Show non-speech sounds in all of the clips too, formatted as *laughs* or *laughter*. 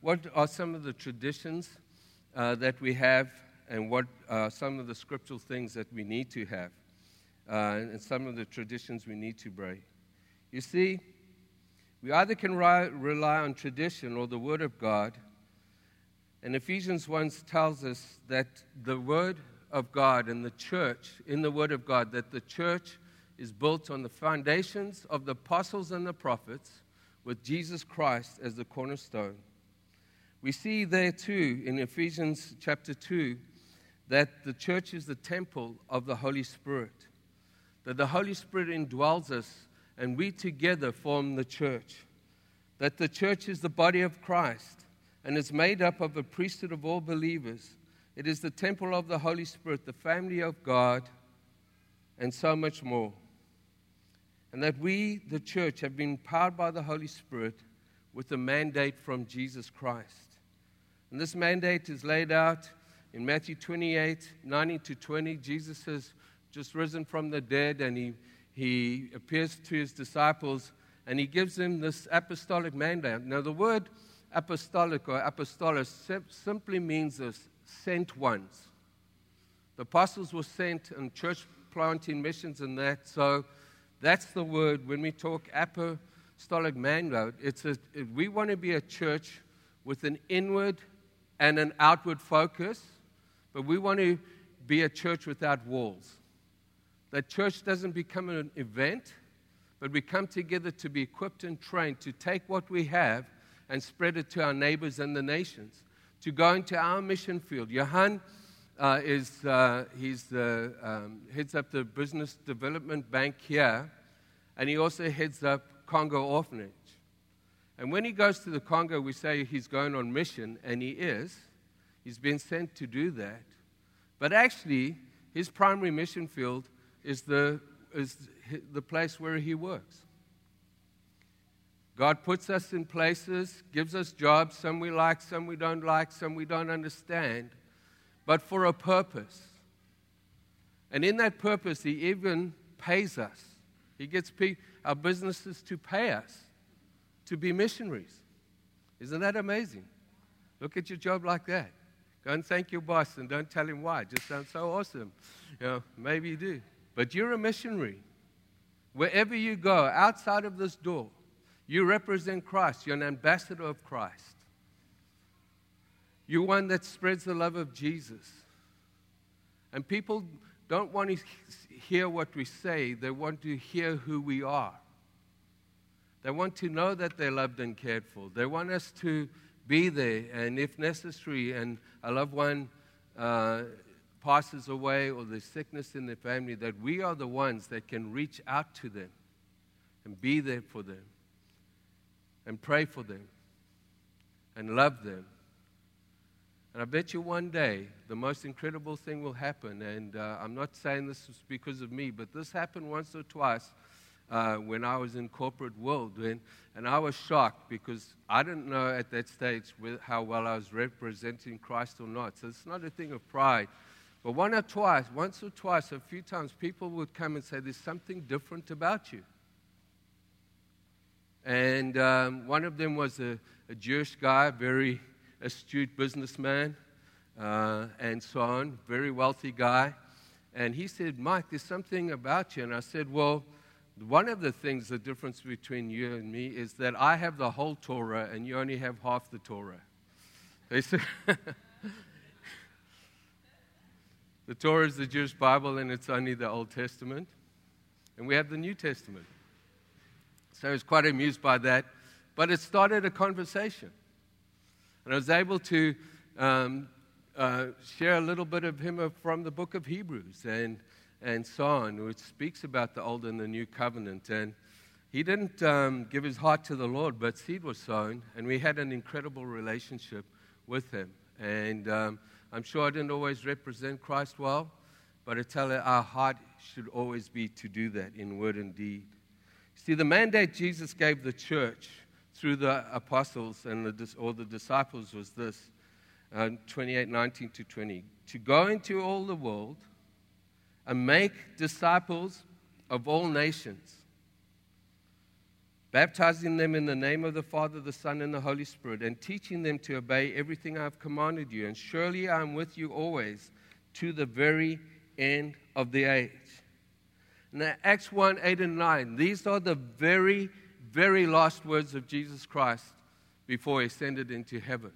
what are some of the traditions uh, that we have and what are some of the scriptural things that we need to have uh, and some of the traditions we need to break. You see, we either can ri- rely on tradition or the Word of God. And Ephesians 1 tells us that the Word of God and the church, in the Word of God, that the church is built on the foundations of the apostles and the prophets with Jesus Christ as the cornerstone. We see there too in Ephesians chapter 2 that the church is the temple of the Holy Spirit, that the Holy Spirit indwells us and we together form the church, that the church is the body of Christ and is made up of a priesthood of all believers. It is the temple of the Holy Spirit, the family of God, and so much more. And that we, the church, have been powered by the Holy Spirit with a mandate from Jesus Christ. And this mandate is laid out in Matthew 28 19 to 20. Jesus has just risen from the dead and he, he appears to his disciples and he gives them this apostolic mandate. Now, the word apostolic or apostolos simply means this sent ones. The apostles were sent on church planting missions and that. So that's the word when we talk apostolic mandate. It's a, we want to be a church with an inward and an outward focus, but we want to be a church without walls. That church doesn't become an event, but we come together to be equipped and trained to take what we have and spread it to our neighbors and the nations, to go into our mission field. Johan uh, is uh, he's the, um, heads up the business development bank here, and he also heads up Congo Orphanage. And when he goes to the Congo, we say he's going on mission, and he is. He's been sent to do that. But actually, his primary mission field is the, is the place where he works. God puts us in places, gives us jobs, some we like, some we don't like, some we don't understand, but for a purpose. And in that purpose, He even pays us. He gets our businesses to pay us to be missionaries. Isn't that amazing? Look at your job like that. Go and thank your boss and don't tell him why. It just sounds so awesome. You know, maybe you do. But you're a missionary. Wherever you go, outside of this door, you represent Christ. You're an ambassador of Christ. You're one that spreads the love of Jesus. And people don't want to hear what we say, they want to hear who we are. They want to know that they're loved and cared for. They want us to be there, and if necessary, and a loved one uh, passes away or there's sickness in their family, that we are the ones that can reach out to them and be there for them and pray for them and love them. And I bet you one day the most incredible thing will happen. And uh, I'm not saying this is because of me, but this happened once or twice uh, when I was in corporate world. And, and I was shocked because I didn't know at that stage how well I was representing Christ or not. So it's not a thing of pride. But one or twice, once or twice, a few times, people would come and say, There's something different about you. And um, one of them was a, a, Jewish guy, very astute businessman, uh, and so on, very wealthy guy. And he said, Mike, there's something about you. And I said, Well, one of the things, the difference between you and me, is that I have the whole Torah and you only have half the Torah. *laughs* *laughs* The Torah is the Jewish Bible and it's only the Old Testament. And we have the New Testament. So I was quite amused by that. But it started a conversation. And I was able to um, uh, share a little bit of him from the book of Hebrews and, and so on, which speaks about the Old and the New Covenant. And he didn't um, give his heart to the Lord, but seed was sown, and we had an incredible relationship with him. And um, I'm sure I didn't always represent Christ well, but I tell you, our heart should always be to do that in word and deed. See, the mandate Jesus gave the church through the apostles and the, or the disciples was this uh, 28 19 to 20 to go into all the world and make disciples of all nations, baptizing them in the name of the Father, the Son, and the Holy Spirit, and teaching them to obey everything I have commanded you. And surely I am with you always to the very end of the age. Now, Acts 1 8 and 9, these are the very, very last words of Jesus Christ before he ascended into heaven.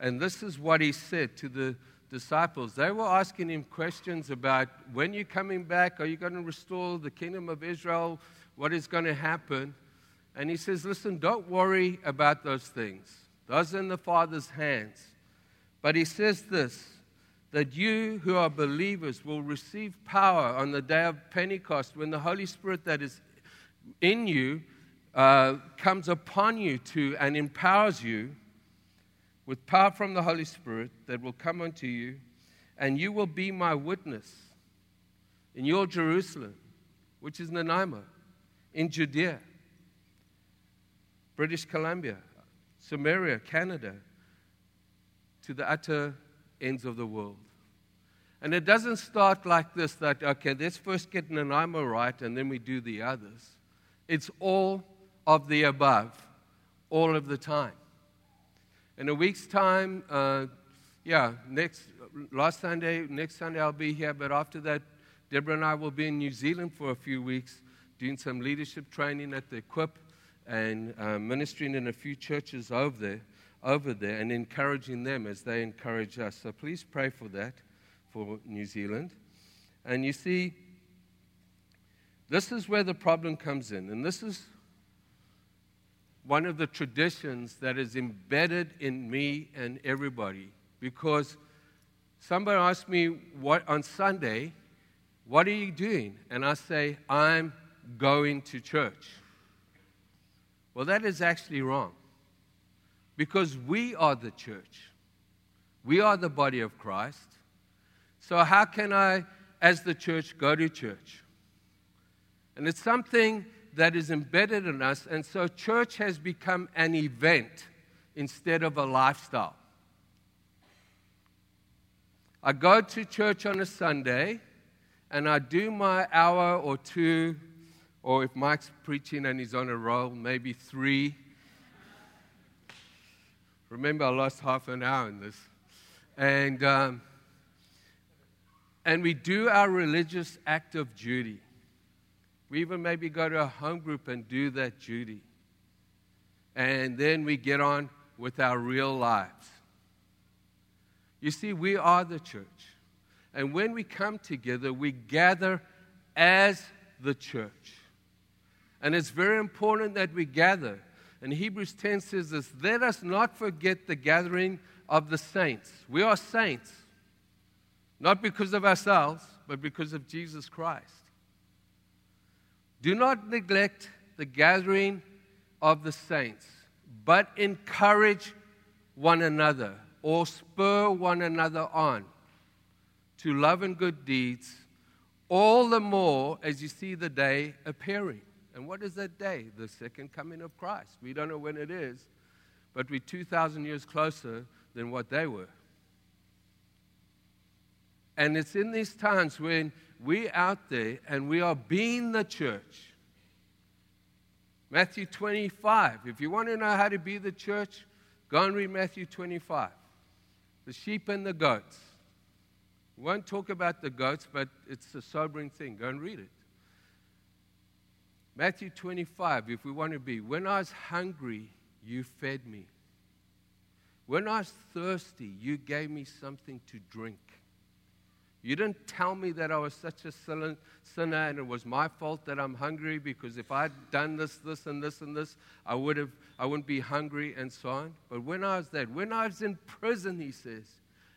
And this is what he said to the disciples. They were asking him questions about when you're coming back, are you going to restore the kingdom of Israel? What is going to happen? And he says, Listen, don't worry about those things. Those are in the Father's hands. But he says this that you who are believers will receive power on the day of Pentecost when the Holy Spirit that is in you uh, comes upon you to and empowers you with power from the Holy Spirit that will come unto you, and you will be my witness in your Jerusalem, which is Nanaimo, in Judea British Columbia, Samaria, Canada, to the utter ends of the world. And it doesn't start like this that, okay, let's first get Nanaimo right and then we do the others. It's all of the above, all of the time. In a week's time, uh, yeah, next, last Sunday, next Sunday I'll be here, but after that, Deborah and I will be in New Zealand for a few weeks doing some leadership training at the Equip and uh, ministering in a few churches over there, over there and encouraging them as they encourage us. So please pray for that for New Zealand. And you see, this is where the problem comes in. And this is one of the traditions that is embedded in me and everybody. Because somebody asked me what, on Sunday, what are you doing? And I say, I'm going to church. Well, that is actually wrong. Because we are the church, we are the body of Christ. So, how can I, as the church, go to church? And it's something that is embedded in us, and so church has become an event instead of a lifestyle. I go to church on a Sunday and I do my hour or two or if Mike's preaching and he's on a roll, maybe three. Remember, I lost half an hour in this. And, um, and we do our religious act of duty. We even maybe go to a home group and do that duty. And then we get on with our real lives. You see, we are the church. And when we come together, we gather as the church. And it's very important that we gather. And Hebrews 10 says this let us not forget the gathering of the saints. We are saints, not because of ourselves, but because of Jesus Christ. Do not neglect the gathering of the saints, but encourage one another or spur one another on to love and good deeds, all the more as you see the day appearing. And what is that day? The second coming of Christ. We don't know when it is, but we're 2,000 years closer than what they were. And it's in these times when we're out there and we are being the church. Matthew 25. If you want to know how to be the church, go and read Matthew 25. The sheep and the goats. We won't talk about the goats, but it's a sobering thing. Go and read it. Matthew 25, if we want to be, when I was hungry, you fed me. When I was thirsty, you gave me something to drink. You didn't tell me that I was such a sinner and it was my fault that I'm hungry because if I'd done this, this, and this, and this, I, would have, I wouldn't be hungry and so on. But when I was there, when I was in prison, he says,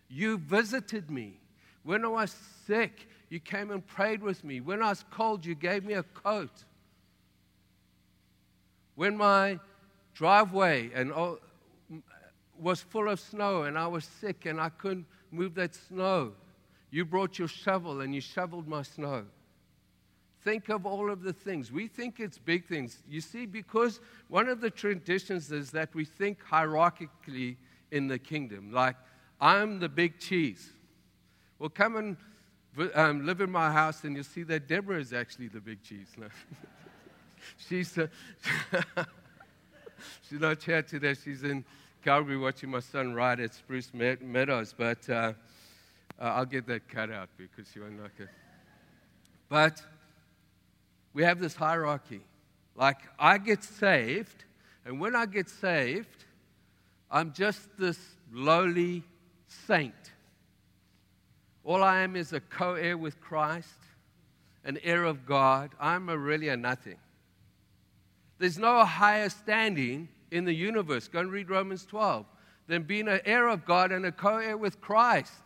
you visited me. When I was sick, you came and prayed with me. When I was cold, you gave me a coat. When my driveway and all, was full of snow and I was sick and I couldn't move that snow, you brought your shovel and you shoveled my snow. Think of all of the things. We think it's big things. You see, because one of the traditions is that we think hierarchically in the kingdom, like, I'm the big cheese. Well, come and um, live in my house and you'll see that Deborah is actually the big cheese. *laughs* she's, uh, *laughs* she's not here today. She's in Calgary watching my son ride at Spruce Meadows, but uh, uh, I'll get that cut out because you won't like it. But we have this hierarchy. Like, I get saved, and when I get saved, I'm just this lowly saint. All I am is a co heir with Christ, an heir of God. I'm a really a nothing. There's no higher standing in the universe. Go and read Romans 12. Than being an heir of God and a co heir with Christ.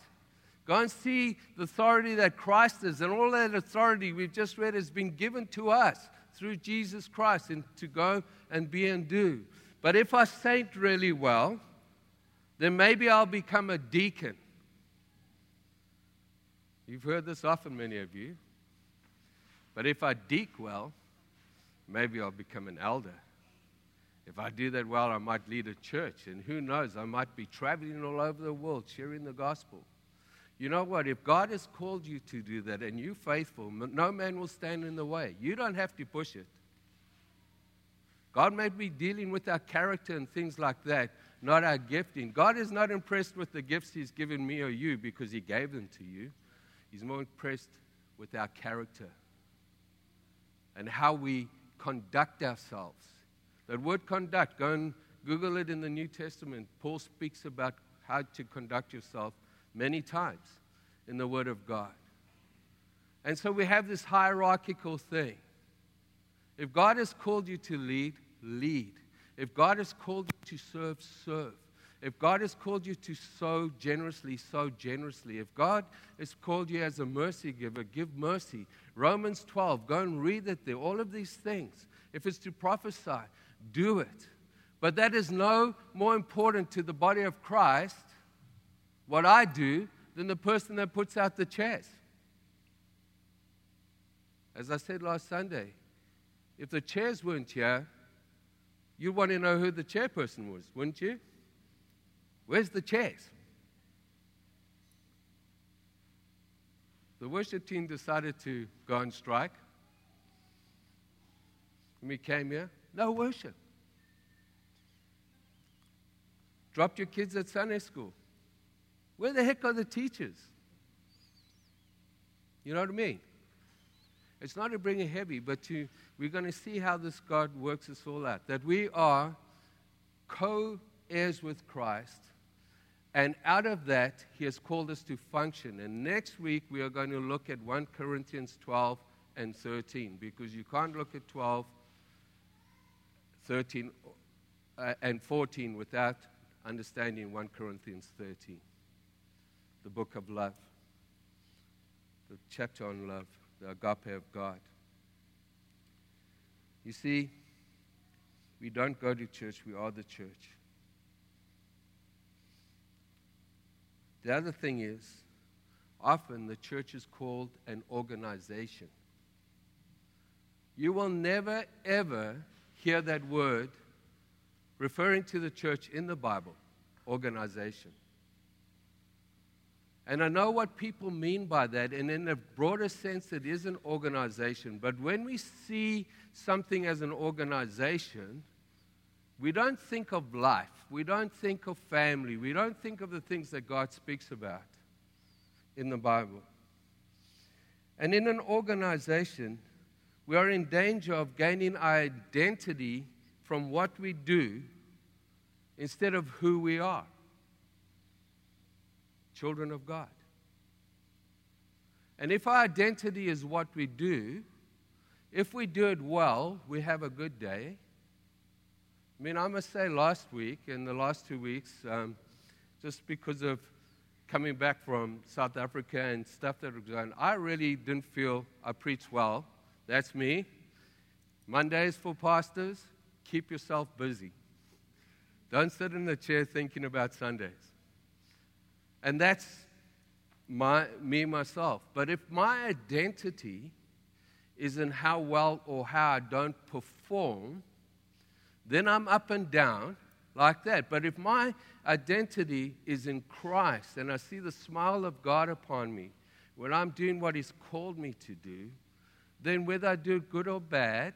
Go and see the authority that Christ is, and all that authority we've just read has been given to us through Jesus Christ and to go and be and do. But if I saint really well, then maybe I'll become a deacon. You've heard this often, many of you. But if I deek well, maybe I'll become an elder. If I do that well, I might lead a church. And who knows, I might be traveling all over the world sharing the gospel. You know what? If God has called you to do that and you're faithful, no man will stand in the way. You don't have to push it. God may be dealing with our character and things like that, not our gifting. God is not impressed with the gifts He's given me or you because He gave them to you. He's more impressed with our character and how we conduct ourselves. That word conduct, go and Google it in the New Testament. Paul speaks about how to conduct yourself many times in the Word of God. And so we have this hierarchical thing. If God has called you to lead, lead. If God has called you to serve, serve. If God has called you to sow generously, sow generously. If God has called you as a mercy giver, give mercy. Romans 12, go and read it there. All of these things. If it's to prophesy, do it. But that is no more important to the body of Christ, what I do, than the person that puts out the chairs. As I said last Sunday, if the chairs weren't here, you'd want to know who the chairperson was, wouldn't you? Where's the chairs? The worship team decided to go on strike. When we came here, no worship. Dropped your kids at Sunday school. Where the heck are the teachers? You know what I mean? It's not to bring it heavy, but to, we're going to see how this God works us all out. That we are co heirs with Christ, and out of that, He has called us to function. And next week, we are going to look at 1 Corinthians 12 and 13, because you can't look at 12 13 uh, and 14 without understanding 1 Corinthians 13, the book of love, the chapter on love, the agape of God. You see, we don't go to church, we are the church. The other thing is, often the church is called an organization. You will never, ever hear that word referring to the church in the Bible organization. And I know what people mean by that, and in a broader sense, it is an organization. But when we see something as an organization, we don't think of life, we don't think of family, we don't think of the things that God speaks about in the Bible. And in an organization, we are in danger of gaining identity from what we do instead of who we are children of God. And if our identity is what we do, if we do it well, we have a good day. I mean, I must say, last week and the last two weeks, um, just because of coming back from South Africa and stuff that was going on, I really didn't feel I preached well. That's me. Mondays for pastors, keep yourself busy. Don't sit in the chair thinking about Sundays. And that's my, me, myself. But if my identity is in how well or how I don't perform, then I'm up and down like that. But if my identity is in Christ and I see the smile of God upon me when I'm doing what He's called me to do, then whether I do good or bad,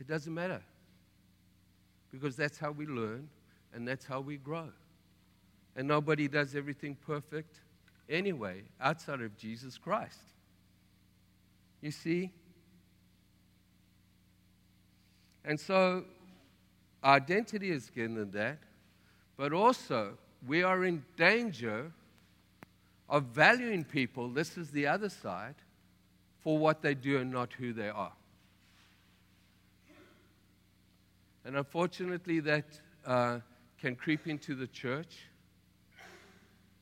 It doesn't matter. Because that's how we learn and that's how we grow. And nobody does everything perfect anyway outside of Jesus Christ. You see? And so, identity is given that, but also we are in danger of valuing people, this is the other side, for what they do and not who they are. And unfortunately, that uh, can creep into the church.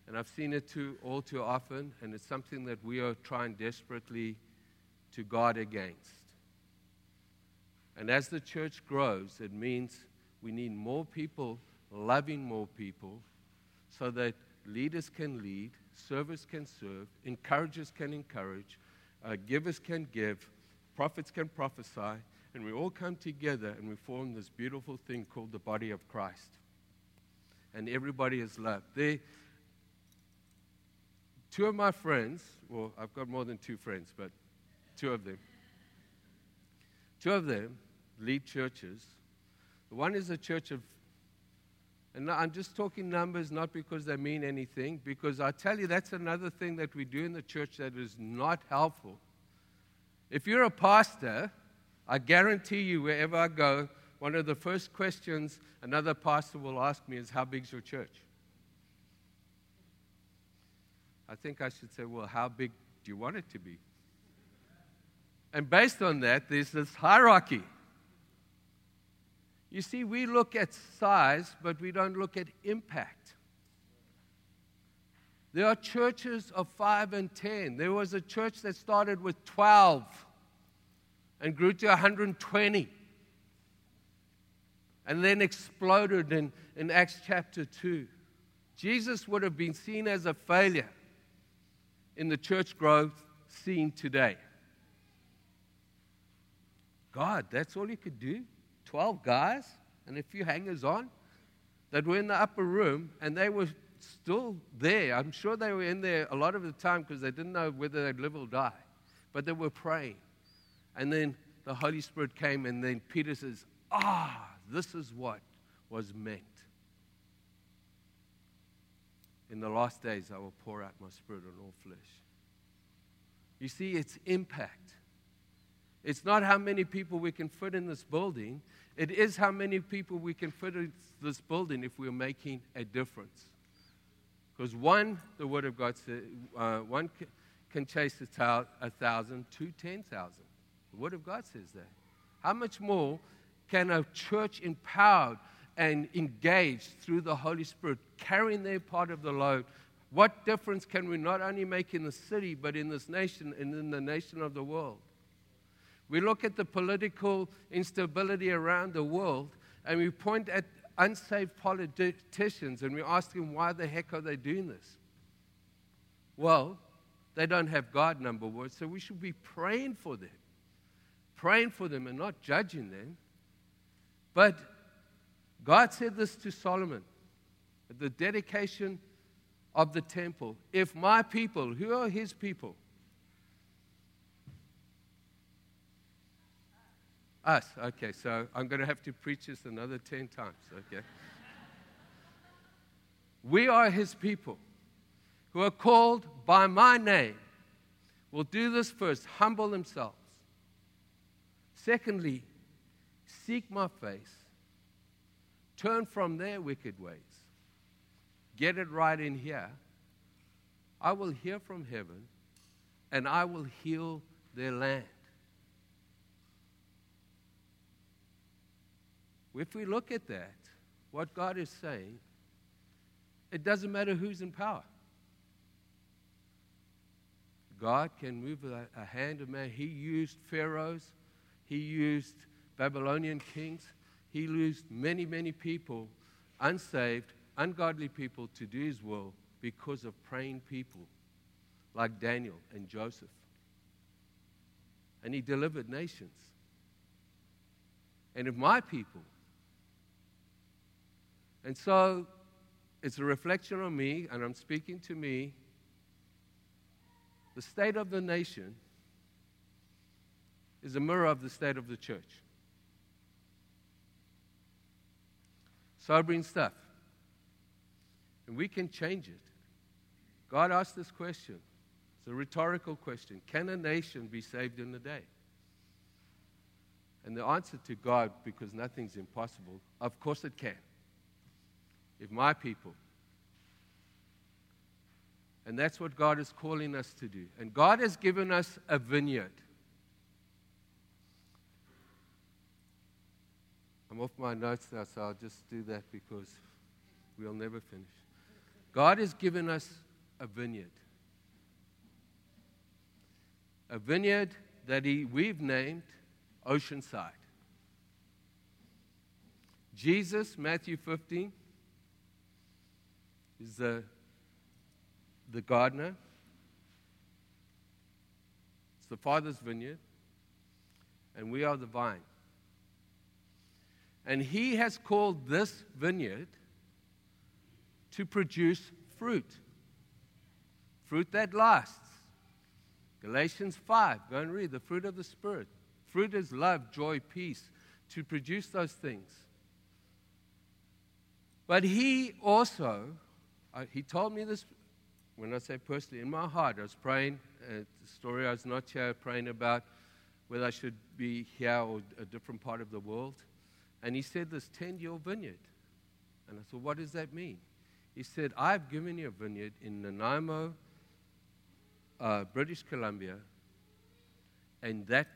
And I've seen it too, all too often, and it's something that we are trying desperately to guard against. And as the church grows, it means we need more people loving more people so that leaders can lead, servers can serve, encouragers can encourage, uh, givers can give, prophets can prophesy, and we all come together and we form this beautiful thing called the body of Christ. And everybody is loved. They, two of my friends, well, I've got more than two friends, but two of them, two of them lead churches. One is a church of, and I'm just talking numbers not because they mean anything, because I tell you that's another thing that we do in the church that is not helpful. If you're a pastor, I guarantee you, wherever I go, one of the first questions another pastor will ask me is, How big's your church? I think I should say, Well, how big do you want it to be? And based on that, there's this hierarchy. You see, we look at size, but we don't look at impact. There are churches of five and ten. There was a church that started with 12 and grew to 120 and then exploded in, in Acts chapter 2. Jesus would have been seen as a failure in the church growth scene today. God, that's all you could do? 12 guys and a few hangers on that were in the upper room and they were still there. I'm sure they were in there a lot of the time because they didn't know whether they'd live or die, but they were praying. And then the Holy Spirit came, and then Peter says, Ah, this is what was meant. In the last days, I will pour out my spirit on all flesh. You see, it's impact. It's not how many people we can fit in this building, it is how many people we can fit in this building if we're making a difference. Because one, the Word of God says, uh, one can chase a, a ten thousand. The Word of God says that. How much more can a church empowered and engaged through the Holy Spirit, carrying their part of the load, what difference can we not only make in the city, but in this nation and in the nation of the world? We look at the political instability around the world and we point at unsaved politicians and we ask them, why the heck are they doing this? Well, they don't have God, number one, so we should be praying for them praying for them and not judging them. But God said this to Solomon at the dedication of the temple If my people, who are his people? Us, okay, so I'm going to have to preach this another 10 times, okay? we are his people who are called by my name will do this first humble themselves Secondly, seek my face, turn from their wicked ways, get it right in here. I will hear from heaven and I will heal their land. If we look at that, what God is saying, it doesn't matter who's in power. God can move a, hand of man. He used pharaohs he used Babylonian kings. He used many, many people, unsaved, ungodly people, to do his will because of praying people like Daniel and Joseph. And he delivered nations. And if my people, and so it's a reflection on me, and I'm speaking to me, the state of the nation is a mirror of the state of the church. Sobering stuff. And we can change it. God asked this question. It's a rhetorical question Can a nation be saved in a day? And the answer to God, because nothing's impossible, of course it can. If my people, and that's what God is calling us to do. And God has given us a vineyard. I'm off my notes now, so I'll just do that because we'll never finish. God has given us a vineyard. A vineyard that he, we've named Oceanside. Jesus, Matthew 15, is the, the gardener. It's the Father's vineyard, and we are the vine. And he has called this vineyard to produce fruit. Fruit that lasts. Galatians 5, go and read the fruit of the Spirit. Fruit is love, joy, peace, to produce those things. But he also, uh, he told me this when I say personally, in my heart, I was praying, uh, the story I was not here praying about whether I should be here or a different part of the world. And he said, This tend your vineyard. And I said, What does that mean? He said, I've given you a vineyard in Nanaimo, uh, British Columbia, and that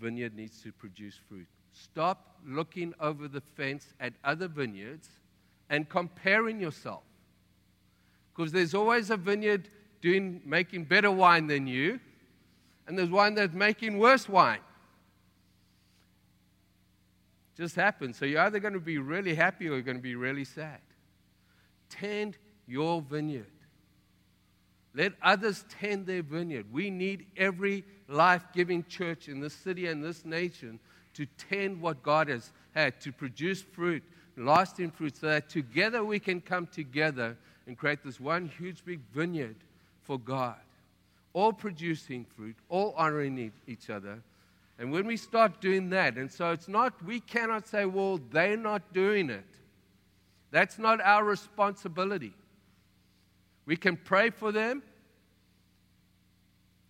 vineyard needs to produce fruit. Stop looking over the fence at other vineyards and comparing yourself. Because there's always a vineyard doing, making better wine than you, and there's one that's making worse wine just happens. So you're either going to be really happy or you're going to be really sad. Tend your vineyard. Let others tend their vineyard. We need every life giving church in this city and this nation to tend what God has had, to produce fruit, lasting fruit, so that together we can come together and create this one huge big vineyard for God. All producing fruit, all honoring each other, and when we start doing that, and so it's not, we cannot say, well, they're not doing it. That's not our responsibility. We can pray for them,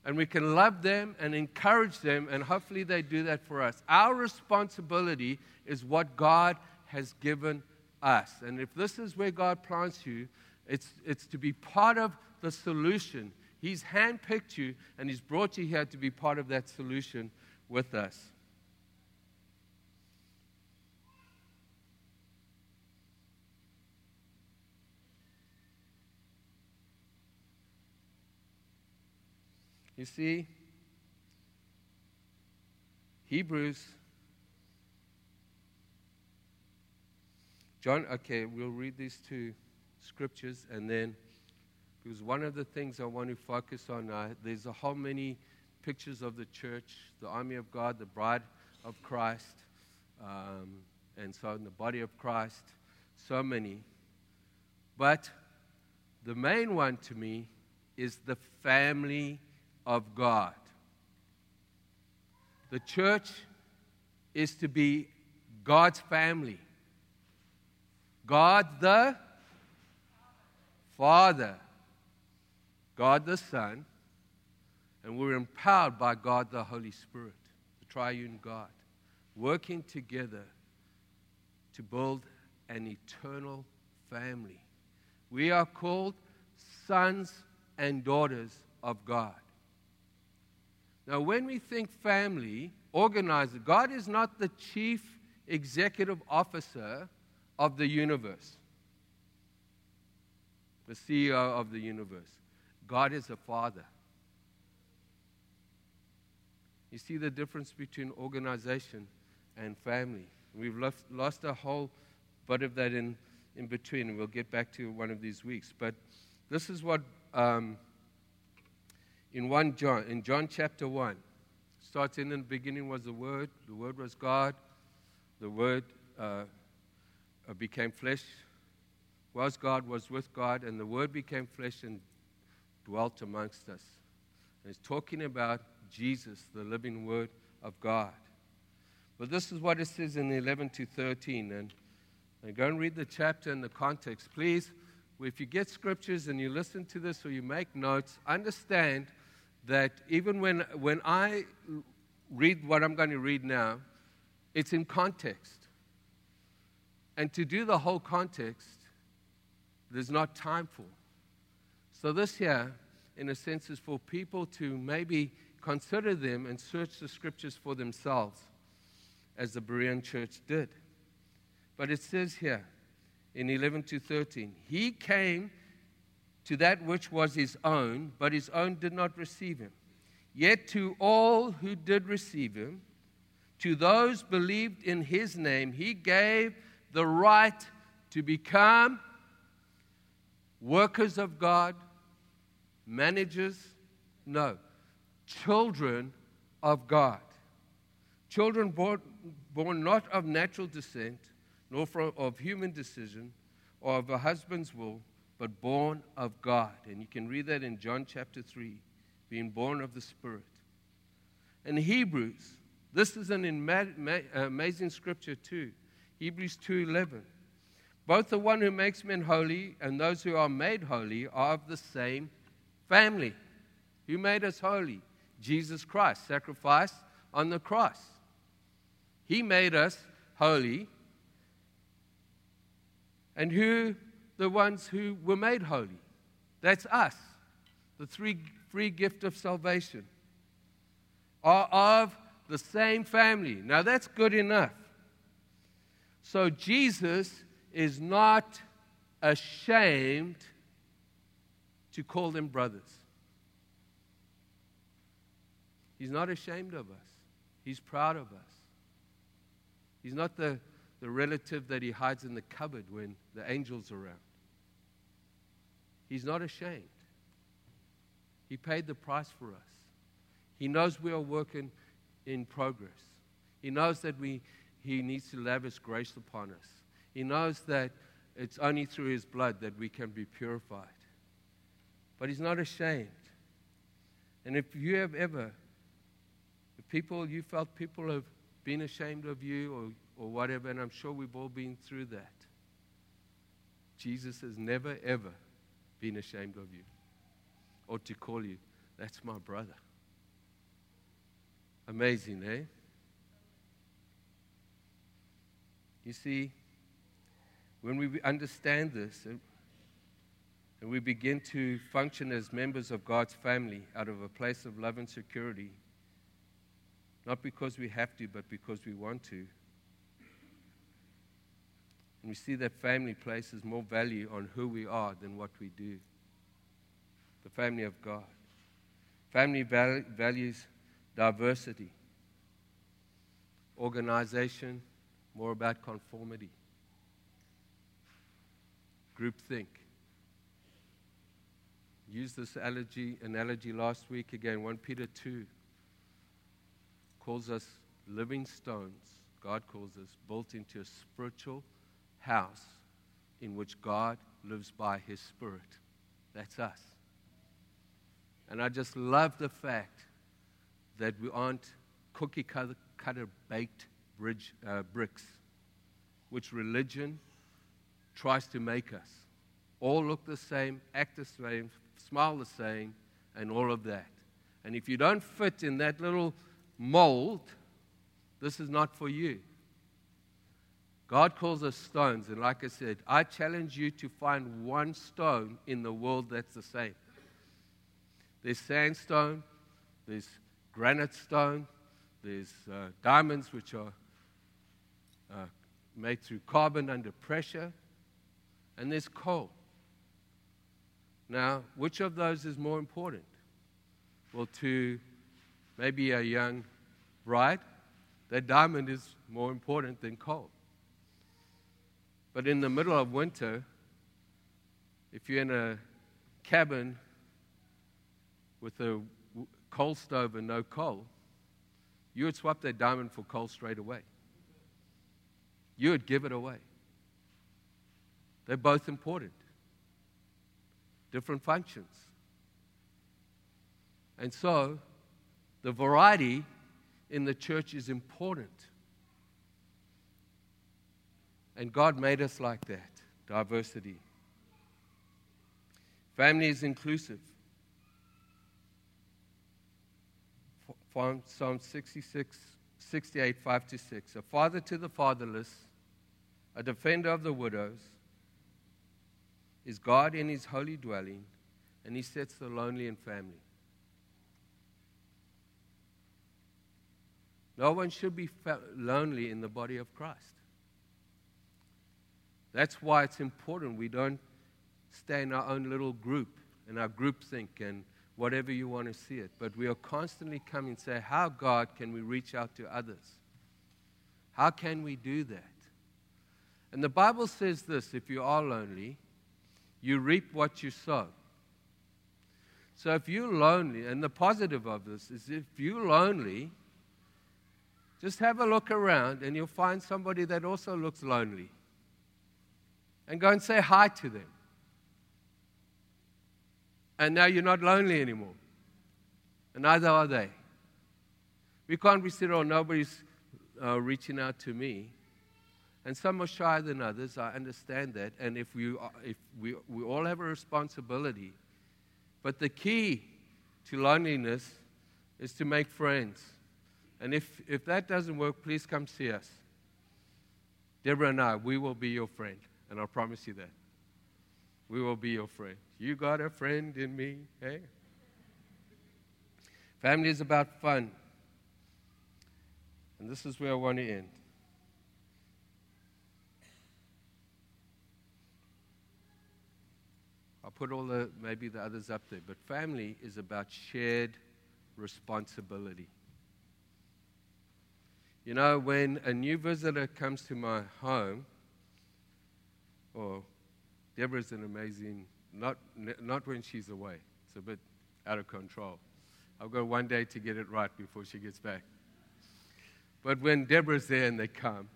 and we can love them and encourage them, and hopefully they do that for us. Our responsibility is what God has given us. And if this is where God plants you, it's, it's to be part of the solution. He's handpicked you, and He's brought you here to be part of that solution with us. You see, Hebrews, John, okay, we'll read these two scriptures and then, because one of the things I want to focus on, uh, there's a whole many pictures of the church, the army of God, the bride of Christ, um, and so in the body of Christ, so many. But the main one to me is the family of God. The church is to be God's family. God the Father, God the Son, and we're empowered by God the Holy Spirit, the triune God, working together to build an eternal family. We are called sons and daughters of God. Now, when we think family, organizer, God is not the chief executive officer of the universe, the CEO of the universe. God is a father. You see the difference between organization and family. We've lost, lost a whole bit of that in, in between, and we'll get back to one of these weeks. But this is what um, in 1 John, in John chapter 1, starts in the beginning was the Word, the Word was God, the Word uh, became flesh, was God, was with God, and the Word became flesh and dwelt amongst us. And it's talking about Jesus, the living Word of God. But this is what it says in 11 to 13. And And go and read the chapter and the context. Please, if you get scriptures and you listen to this or you make notes, understand that even when, when I read what I'm going to read now, it's in context. And to do the whole context, there's not time for. So, this here, in a sense, is for people to maybe consider them and search the scriptures for themselves, as the Berean church did. But it says here in 11 to 13, He came to that which was his own, but his own did not receive him. Yet to all who did receive him, to those believed in his name, he gave the right to become workers of God, managers, no, children of God. Children born, born not of natural descent, nor from, of human decision, or of a husband's will, but born of God. And you can read that in John chapter 3, being born of the Spirit. In Hebrews, this is an amazing scripture too. Hebrews 2:11. Both the one who makes men holy and those who are made holy are of the same family. Who made us holy? Jesus Christ, sacrificed on the cross. He made us holy. And who the ones who were made holy? That's us. The three free gift of salvation are of the same family. Now that's good enough. So Jesus is not ashamed to call them brothers. He's not ashamed of us. He's proud of us. He's not the, the relative that he hides in the cupboard when the angel's are around. He's not ashamed. He paid the price for us. He knows we are working in progress. He knows that we, he needs to lavish grace upon us. He knows that it's only through His blood that we can be purified. But He's not ashamed. And if you have ever, people, you felt people have been ashamed of you or, or whatever, and I'm sure we've all been through that, Jesus has never, ever been ashamed of you or to call you, that's my brother. Amazing, eh? You see, when we understand this and we begin to function as members of God's family out of a place of love and security, not because we have to, but because we want to, and we see that family places more value on who we are than what we do. The family of God. Family val- values diversity, organization, more about conformity groupthink. Used this analogy, analogy last week again. 1 Peter 2 calls us living stones. God calls us built into a spiritual house in which God lives by his Spirit. That's us. And I just love the fact that we aren't cookie cutter, baked bridge, uh, bricks, which religion tries to make us. All look the same, act the same, smile the same, and all of that. And if you don't fit in that little mold, this is not for you. God calls us stones, and like I said, I challenge you to find one stone in the world that's the same. There's sandstone, there's granite stone, there's uh, diamonds which are uh, made through carbon under pressure, and there's coal. Now, which of those is more important? Well, to maybe a young bride, that diamond is more important than coal. But in the middle of winter, if you're in a cabin with a coal stove and no coal, you would swap that diamond for coal straight away. You would give it away. They're both important, different functions. And so, the variety in the church is important. And God made us like that diversity. Family is inclusive. Psalm 66, 68, 5 to 6. A father to the fatherless, a defender of the widows, is God in his holy dwelling, and he sets the lonely in family. No one should be lonely in the body of Christ. That's why it's important we don't stay in our own little group, and our group think, and whatever you want to see it. But we are constantly coming and say, How, God, can we reach out to others? How can we do that? And the Bible says this if you are lonely, you reap what you sow. So if you're lonely, and the positive of this is if you're lonely, just have a look around and you'll find somebody that also looks lonely. And go and say hi to them. And now you're not lonely anymore. And neither are they. We can't be saying, oh, nobody's uh, reaching out to me. And some are shyer than others. I understand that. And if, we, if we, we all have a responsibility. But the key to loneliness is to make friends. And if, if that doesn't work, please come see us. Deborah and I, we will be your friend. And I'll promise you that. We will be your friend. You got a friend in me, hey? Family is about fun. And this is where I want to end. I'll put all the, maybe the others up there. But family is about shared responsibility. You know, when a new visitor comes to my home, oh, or Deborah's an amazing not, not when she's away. It's a bit out of control. I've got one day to get it right before she gets back. But when Deborah's there and they come,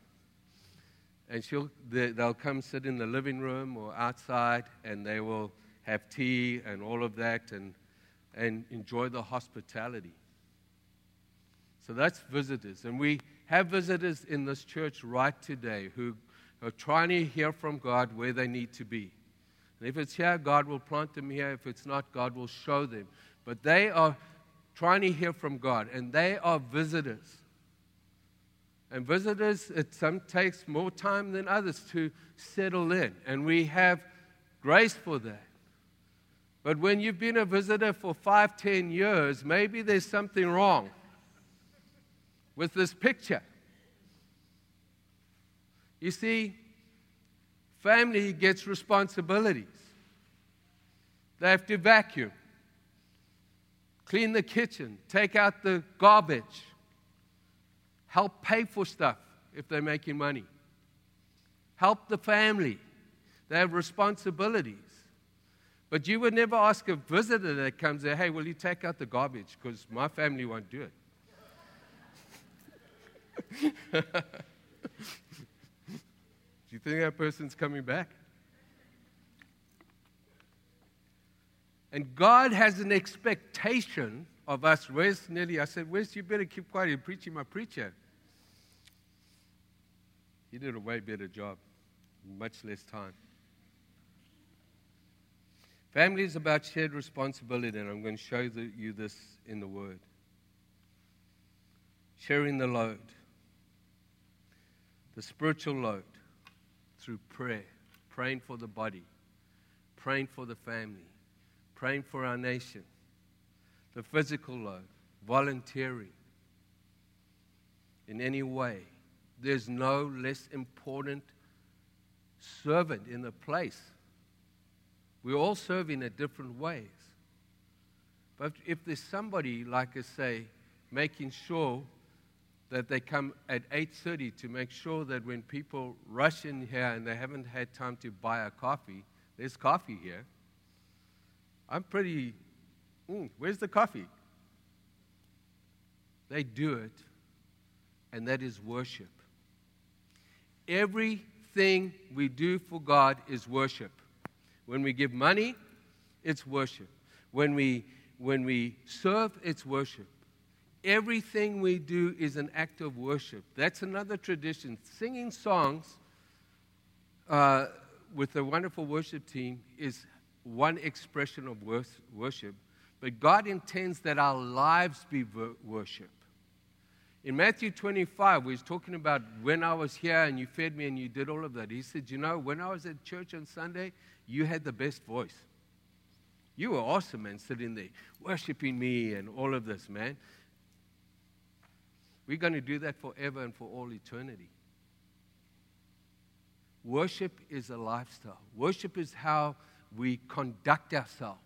and she'll, they, they'll come sit in the living room or outside, and they will have tea and all of that and, and enjoy the hospitality. So that's visitors. And we have visitors in this church right today who are trying to hear from God where they need to be. And if it's here, God will plant them here. If it's not, God will show them. But they are trying to hear from God, and they are visitors. And visitors, it some takes more time than others to settle in, and we have grace for that. But when you've been a visitor for five, ten years, maybe there's something wrong with this picture. You see, family gets responsibilities. They have to vacuum, clean the kitchen, take out the garbage, help pay for stuff if they're making money, help the family. They have responsibilities. But you would never ask a visitor that comes there, hey, will you take out the garbage? Because my family won't do it. *laughs* do you think that person's coming back? And God has an expectation of us. Where's Nelly? I said, Where's you better keep quiet. You're preaching my preacher. He did a way better job, much less time. Family is about shared responsibility, and I'm going to show you this in the Word. Sharing the load, the spiritual load through prayer, praying for the body, praying for the family, praying for our nation, the physical load, volunteering in any way. There's no less important servant in the place. We're all serve in different ways. But if there's somebody, like I say, making sure that they come at 8.30 to make sure that when people rush in here and they haven't had time to buy a coffee, there's coffee here. I'm pretty, mm, where's the coffee? They do it, and that is worship. Everything we do for God is worship. When we give money, it's worship. When we, when we serve, it's worship. Everything we do is an act of worship. That's another tradition. Singing songs uh, with the wonderful worship team is one expression of worship, but God intends that our lives be worship. In Matthew 25, we was talking about when I was here and you fed me and you did all of that. He said, You know, when I was at church on Sunday, you had the best voice. You were awesome, man, sitting there worshiping me and all of this, man. We're going to do that forever and for all eternity. Worship is a lifestyle. Worship is how we conduct ourselves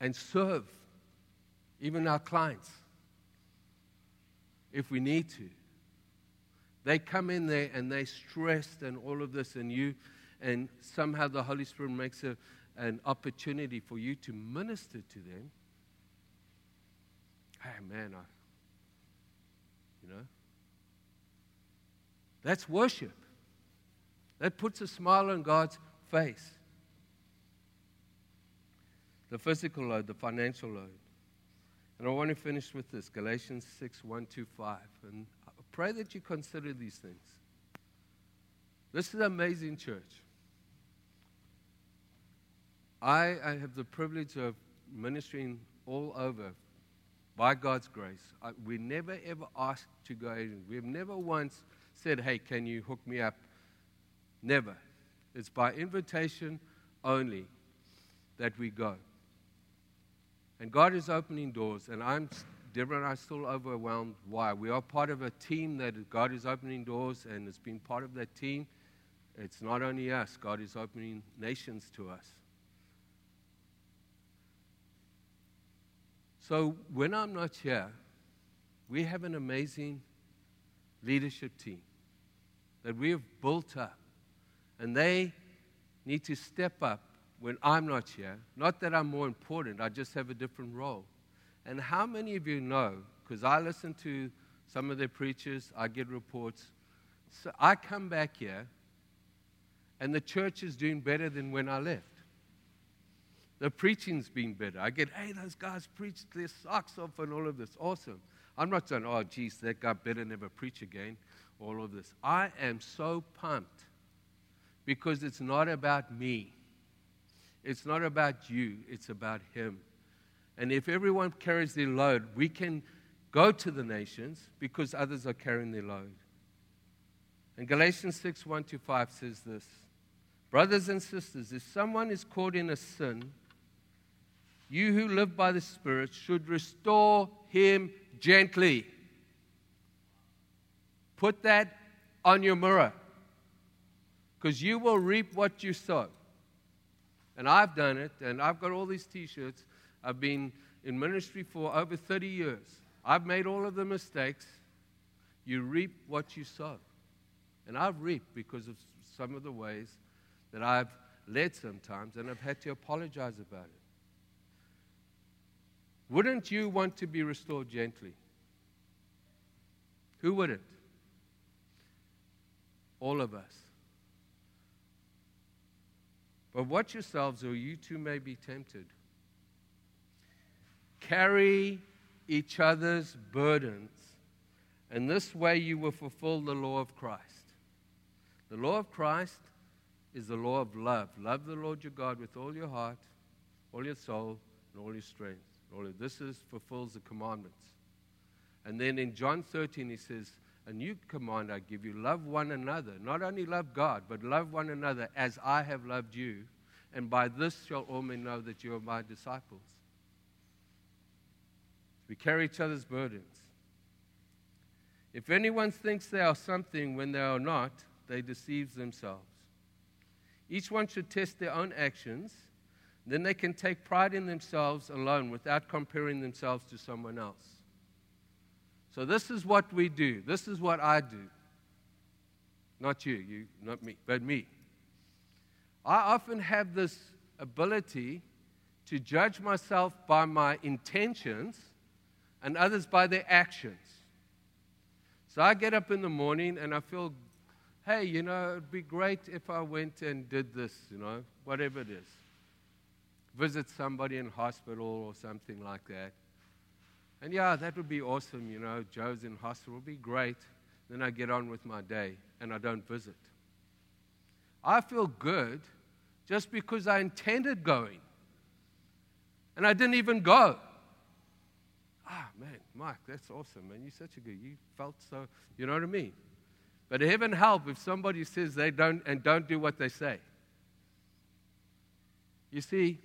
and serve even our clients if we need to. They come in there and they're stressed and all of this, and you, and somehow the Holy Spirit makes a, an opportunity for you to minister to them. Hey, man, I, you know, that's worship. That puts a smile on God's face. The physical load, the financial load. And I want to finish with this Galatians 6 1 2 5. And I pray that you consider these things. This is an amazing church. I, I have the privilege of ministering all over by God's grace. I, we never ever asked to go. We've never once said, hey, can you hook me up? Never. It's by invitation only that we go. And God is opening doors, and I'm, Deborah and I still overwhelmed. Why? We are part of a team that God is opening doors, and it's been part of that team. It's not only us, God is opening nations to us. So when I'm not here, we have an amazing leadership team that we have built up. And they need to step up when I'm not here. Not that I'm more important, I just have a different role. And how many of you know, because I listen to some of their preachers, I get reports. So I come back here, and the church is doing better than when I left. The preaching's been better. I get, hey, those guys preached their socks off and all of this. Awesome. I'm not saying, oh, geez, that guy better never preach again, all of this. I am so pumped because it's not about me. It's not about you, it's about Him. And if everyone carries their load, we can go to the nations because others are carrying their load. And Galatians 6 1 to 5 says this Brothers and sisters, if someone is caught in a sin, you who live by the Spirit should restore him gently. Put that on your mirror because you will reap what you sow. And I've done it, and I've got all these t shirts. I've been in ministry for over 30 years. I've made all of the mistakes. You reap what you sow. And I've reaped because of some of the ways that I've led sometimes, and I've had to apologize about it. Wouldn't you want to be restored gently? Who wouldn't? All of us. But watch yourselves, or you too may be tempted. Carry each other's burdens, and this way you will fulfill the law of Christ. The law of Christ is the law of love. Love the Lord your God with all your heart, all your soul, and all your strength. All of this is, fulfills the commandments. And then in John 13, he says, A new command I give you love one another. Not only love God, but love one another as I have loved you. And by this shall all men know that you are my disciples. We carry each other's burdens. If anyone thinks they are something when they are not, they deceive themselves. Each one should test their own actions then they can take pride in themselves alone without comparing themselves to someone else. So, this is what we do. This is what I do. Not you, you, not me, but me. I often have this ability to judge myself by my intentions and others by their actions. So I get up in the morning and I feel, hey, you know, it'd be great if I went and did this, you know, whatever it is visit somebody in hospital or something like that. And yeah, that would be awesome, you know, Joe's in hospital, would be great. Then I get on with my day and I don't visit. I feel good just because I intended going. And I didn't even go. Ah, man, Mike, that's awesome, man. You're such a good, you felt so, you know what I mean? But heaven help if somebody says they don't and don't do what they say. You see,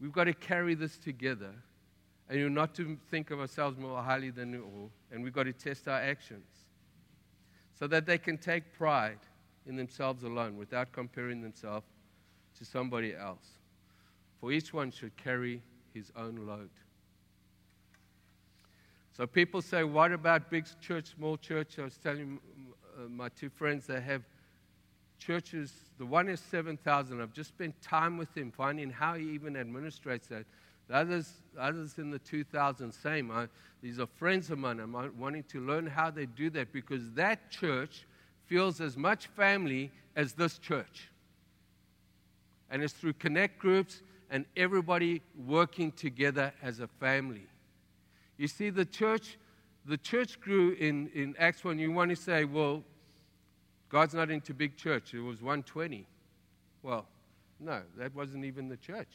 we've got to carry this together. And not to think of ourselves more highly than all. And we've got to test our actions so that they can take pride in themselves alone without comparing themselves to somebody else. For each one should carry his own load. So people say, what about big church, small church? I was telling uh, my two friends they have churches. The one is 7,000. I've just spent time with him finding how he even administrates that. The others, others in the 2,000, same. I, these are friends of mine. I'm wanting to learn how they do that because that church feels as much family as this church. And it's through connect groups and everybody working together as a family. You see, the church, the church grew in, in Acts 1. You want to say, well, God's not into big church. It was 120. Well, no, that wasn't even the church.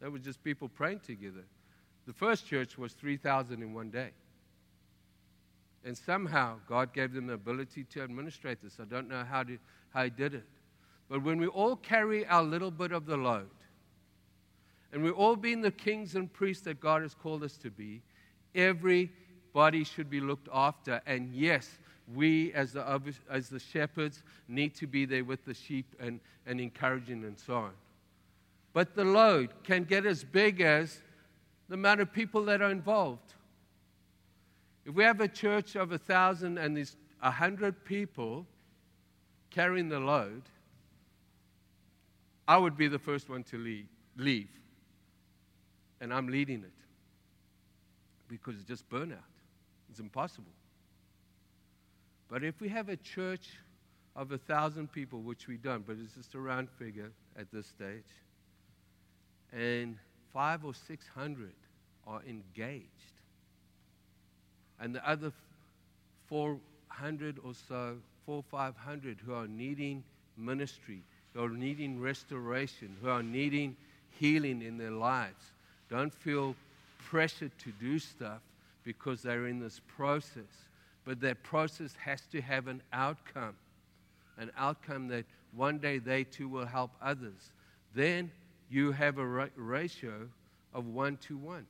That was just people praying together. The first church was 3,000 in one day. And somehow God gave them the ability to administrate this. I don't know how, to, how He did it. But when we all carry our little bit of the load, and we're all being the kings and priests that God has called us to be, everybody should be looked after. And yes, we as the, as the shepherds need to be there with the sheep and, and encouraging and so on. But the load can get as big as the amount of people that are involved. If we have a church of a thousand and there's a hundred people carrying the load, I would be the first one to leave, leave. And I'm leading it. Because it's just burnout. It's impossible. But if we have a church of a thousand people, which we don't, but it's just a round figure at this stage, and five or six hundred are engaged, and the other 400 or so, four, 500 who are needing ministry, who are needing restoration, who are needing healing in their lives, don't feel pressured to do stuff because they're in this process. But that process has to have an outcome, an outcome that one day they too will help others. Then you have a ra- ratio of one to one.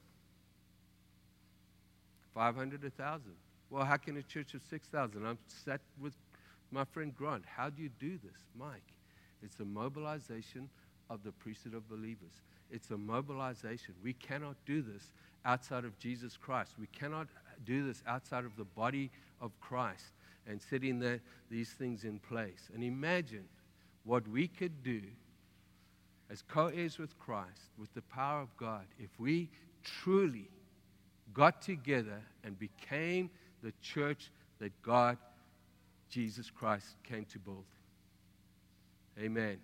500, 1,000. Well, how can a church of 6,000? I'm sat with my friend Grant. How do you do this, Mike? It's a mobilization of the priesthood of believers. It's a mobilization. We cannot do this outside of Jesus Christ. We cannot do this outside of the body of Christ and setting the, these things in place. And imagine what we could do as co heirs with Christ, with the power of God, if we truly got together and became the church that God, Jesus Christ, came to build. Amen.